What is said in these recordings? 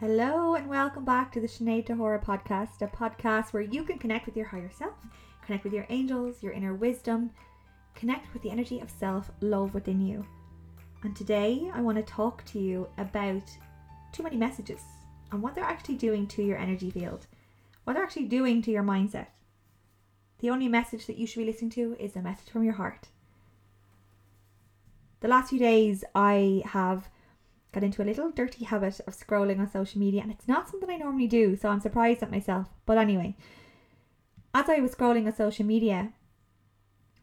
Hello and welcome back to the Sinead de Hora podcast, a podcast where you can connect with your higher self, connect with your angels, your inner wisdom, connect with the energy of self love within you. And today I want to talk to you about too many messages and what they're actually doing to your energy field, what they're actually doing to your mindset. The only message that you should be listening to is a message from your heart. The last few days I have got into a little dirty habit of scrolling on social media, and it's not something I normally do, so I'm surprised at myself. But anyway, as I was scrolling on social media,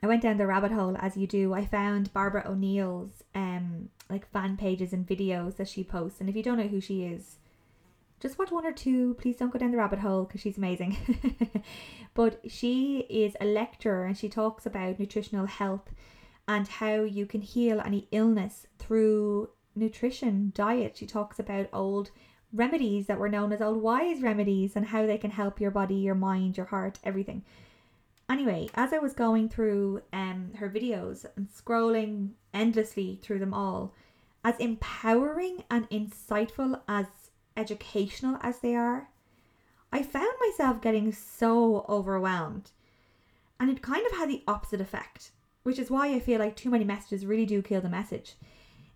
I went down the rabbit hole as you do. I found Barbara O'Neill's um like fan pages and videos that she posts, and if you don't know who she is, just watch one or two. Please don't go down the rabbit hole because she's amazing. but she is a lecturer and she talks about nutritional health and how you can heal any illness through nutrition, diet. She talks about old remedies that were known as old wise remedies and how they can help your body, your mind, your heart, everything. Anyway, as I was going through um her videos and scrolling endlessly through them all, as empowering and insightful as educational as they are, I found myself getting so overwhelmed. And it kind of had the opposite effect, which is why I feel like too many messages really do kill the message.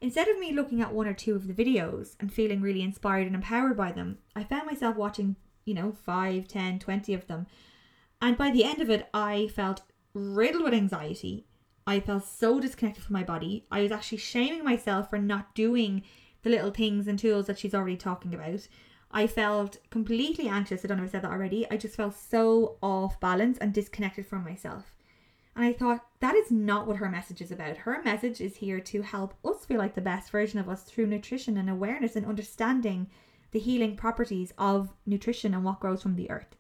Instead of me looking at one or two of the videos and feeling really inspired and empowered by them, I found myself watching, you know, 5, 10, 20 of them. And by the end of it, I felt riddled with anxiety. I felt so disconnected from my body. I was actually shaming myself for not doing the little things and tools that she's already talking about. I felt completely anxious. I don't know if I said that already. I just felt so off balance and disconnected from myself. And I thought, that is not what her message is about. Her message is here to help us feel like the best version of us through nutrition and awareness and understanding the healing properties of nutrition and what grows from the earth.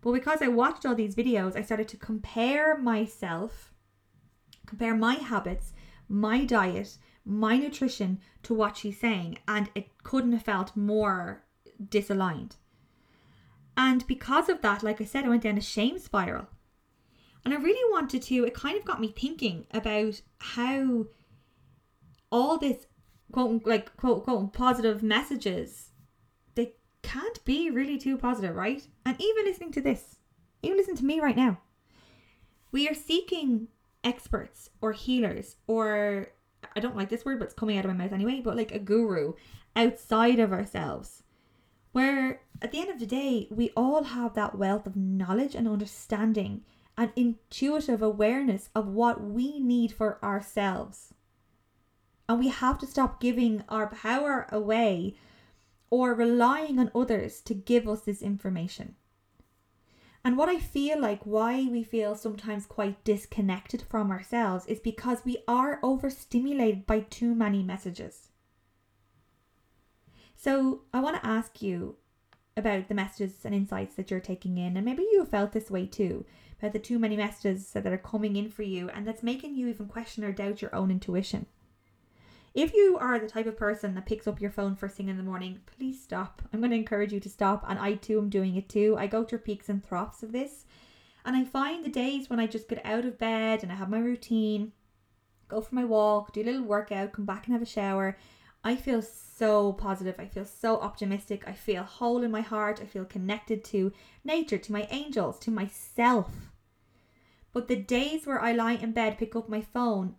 But because I watched all these videos, I started to compare myself, compare my habits, my diet, my nutrition to what she's saying, and it couldn't have felt more disaligned. And because of that, like I said, I went down a shame spiral. And I really wanted to, it kind of got me thinking about how all this quote like quote quote positive messages they can't be really too positive, right? And even listening to this, even listen to me right now. We are seeking experts or healers or I don't like this word, but it's coming out of my mouth anyway, but like a guru outside of ourselves. Where at the end of the day, we all have that wealth of knowledge and understanding and intuitive awareness of what we need for ourselves. And we have to stop giving our power away or relying on others to give us this information. And what I feel like why we feel sometimes quite disconnected from ourselves is because we are overstimulated by too many messages. So I want to ask you about the messages and insights that you're taking in, and maybe you felt this way too about the too many messages that are coming in for you, and that's making you even question or doubt your own intuition. If you are the type of person that picks up your phone first thing in the morning, please stop. I'm going to encourage you to stop, and I too am doing it too. I go through peaks and troughs of this, and I find the days when I just get out of bed and I have my routine, go for my walk, do a little workout, come back and have a shower. I feel so positive. I feel so optimistic. I feel whole in my heart. I feel connected to nature, to my angels, to myself. But the days where I lie in bed, pick up my phone,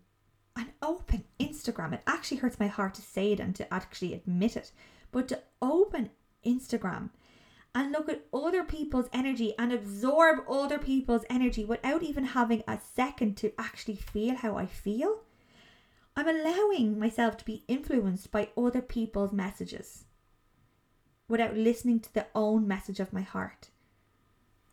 and open Instagram. It actually hurts my heart to say it and to actually admit it, but to open Instagram and look at other people's energy and absorb other people's energy without even having a second to actually feel how I feel, I'm allowing myself to be influenced by other people's messages without listening to the own message of my heart.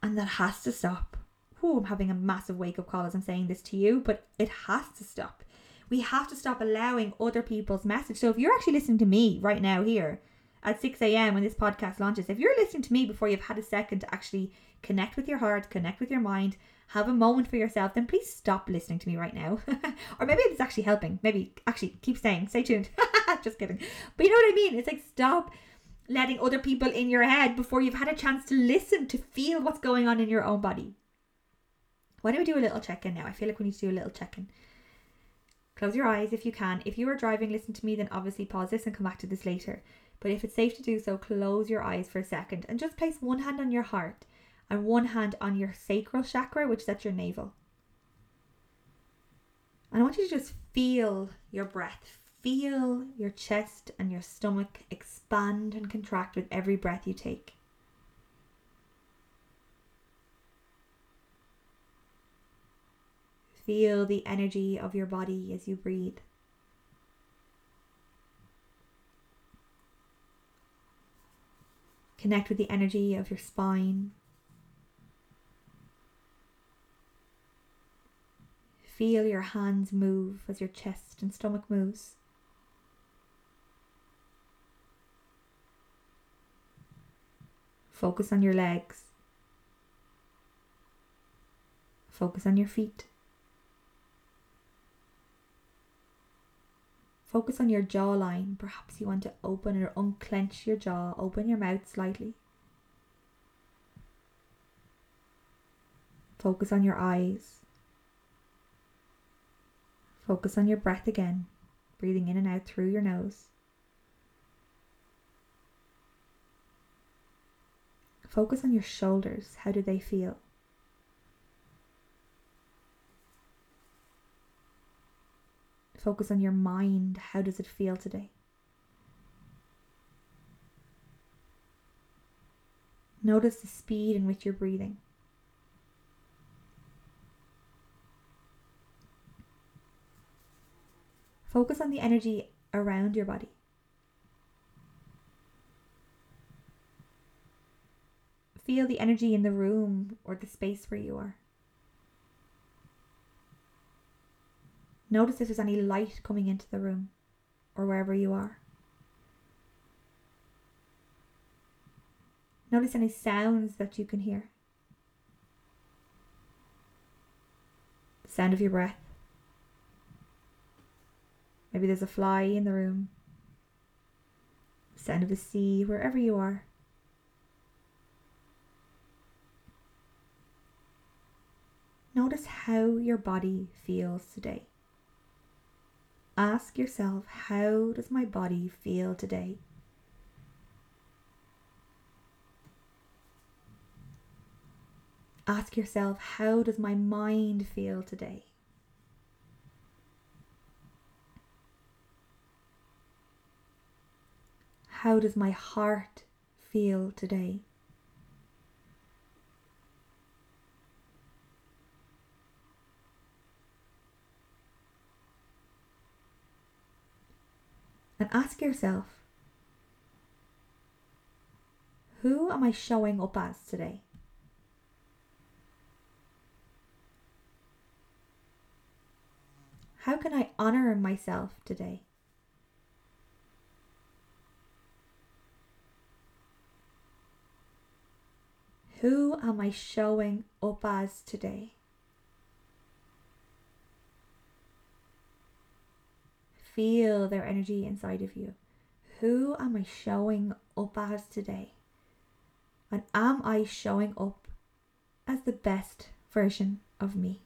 And that has to stop. Ooh, I'm having a massive wake up call as I'm saying this to you, but it has to stop we have to stop allowing other people's message. So if you're actually listening to me right now here at 6 a.m. when this podcast launches, if you're listening to me before you've had a second to actually connect with your heart, connect with your mind, have a moment for yourself, then please stop listening to me right now. or maybe it's actually helping. Maybe actually keep staying. Stay tuned. Just kidding. But you know what I mean? It's like stop letting other people in your head before you've had a chance to listen to feel what's going on in your own body. Why don't we do a little check in now? I feel like we need to do a little check in. Close your eyes if you can. If you are driving, listen to me, then obviously pause this and come back to this later. But if it's safe to do so, close your eyes for a second and just place one hand on your heart and one hand on your sacral chakra, which is at your navel. And I want you to just feel your breath. Feel your chest and your stomach expand and contract with every breath you take. Feel the energy of your body as you breathe. Connect with the energy of your spine. Feel your hands move as your chest and stomach moves. Focus on your legs. Focus on your feet. Focus on your jawline. Perhaps you want to open or unclench your jaw, open your mouth slightly. Focus on your eyes. Focus on your breath again, breathing in and out through your nose. Focus on your shoulders. How do they feel? Focus on your mind. How does it feel today? Notice the speed in which you're breathing. Focus on the energy around your body. Feel the energy in the room or the space where you are. Notice if there's any light coming into the room or wherever you are. Notice any sounds that you can hear. The sound of your breath. Maybe there's a fly in the room. The sound of the sea, wherever you are. Notice how your body feels today. Ask yourself, how does my body feel today? Ask yourself, how does my mind feel today? How does my heart feel today? And ask yourself who am I showing up as today? How can I honor myself today? Who am I showing up as today? Feel their energy inside of you. Who am I showing up as today? And am I showing up as the best version of me?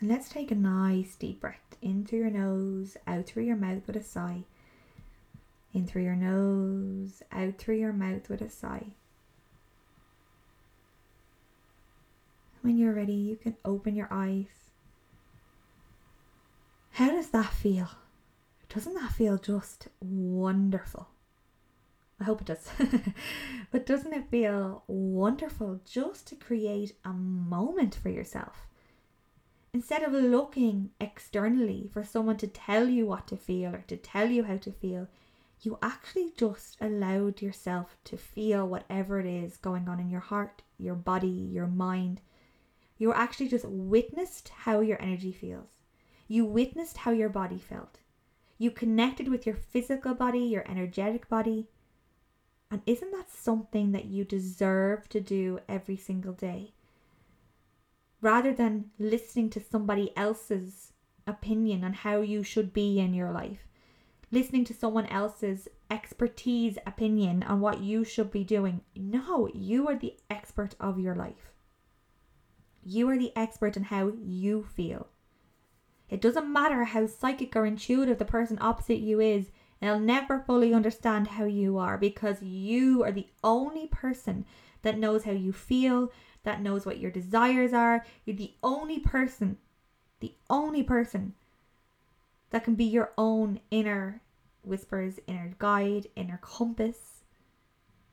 And let's take a nice deep breath in through your nose, out through your mouth with a sigh. In through your nose, out through your mouth with a sigh. When you're ready, you can open your eyes. How does that feel? Doesn't that feel just wonderful? I hope it does. but doesn't it feel wonderful just to create a moment for yourself? Instead of looking externally for someone to tell you what to feel or to tell you how to feel, you actually just allowed yourself to feel whatever it is going on in your heart, your body, your mind, you actually just witnessed how your energy feels. You witnessed how your body felt. You connected with your physical body, your energetic body. And isn't that something that you deserve to do every single day? Rather than listening to somebody else's opinion on how you should be in your life, listening to someone else's expertise opinion on what you should be doing. No, you are the expert of your life. You are the expert in how you feel. It doesn't matter how psychic or intuitive the person opposite you is, they'll never fully understand how you are because you are the only person that knows how you feel, that knows what your desires are. You're the only person, the only person that can be your own inner whispers, inner guide, inner compass.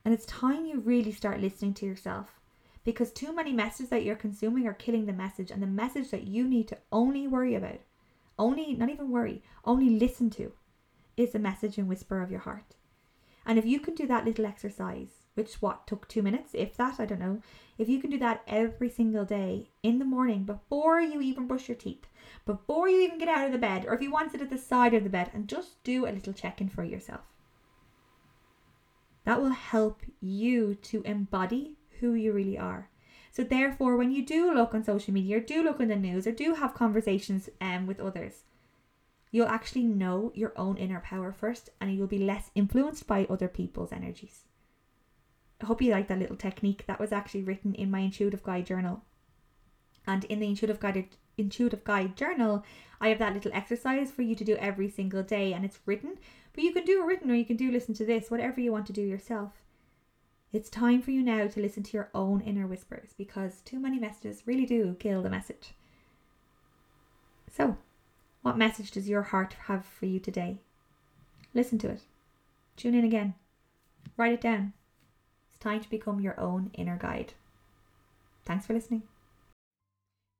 And it's time you really start listening to yourself because too many messages that you're consuming are killing the message and the message that you need to only worry about, only, not even worry, only listen to is the message and whisper of your heart. And if you can do that little exercise, which what took two minutes, if that, I don't know, if you can do that every single day in the morning before you even brush your teeth, before you even get out of the bed, or if you want it at the side of the bed, and just do a little check in for yourself. That will help you to embody who you really are. So therefore, when you do look on social media or do look in the news or do have conversations um, with others, you'll actually know your own inner power first and you'll be less influenced by other people's energies. I hope you like that little technique that was actually written in my intuitive guide journal. And in the intuitive guide intuitive guide journal, I have that little exercise for you to do every single day and it's written, but you can do it written or you can do listen to this, whatever you want to do yourself. It's time for you now to listen to your own inner whispers because too many messages really do kill the message. So, what message does your heart have for you today? Listen to it. Tune in again. Write it down. It's time to become your own inner guide. Thanks for listening.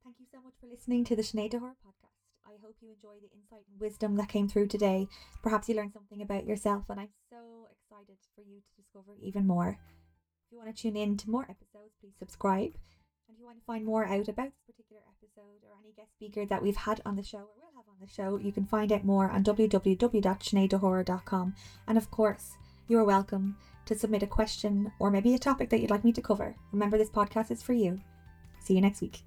Thank you so much for listening to the Sinead de Hora podcast. I hope you enjoy the insight and wisdom that came through today. Perhaps you learned something about yourself, and I'm so excited for you to discover even more. If you want to tune in to more episodes, please subscribe. And if you want to find more out about this particular episode or any guest speaker that we've had on the show or will have on the show, you can find out more on www.sineaddehora.com. And of course, you are welcome to submit a question or maybe a topic that you'd like me to cover. Remember, this podcast is for you. See you next week.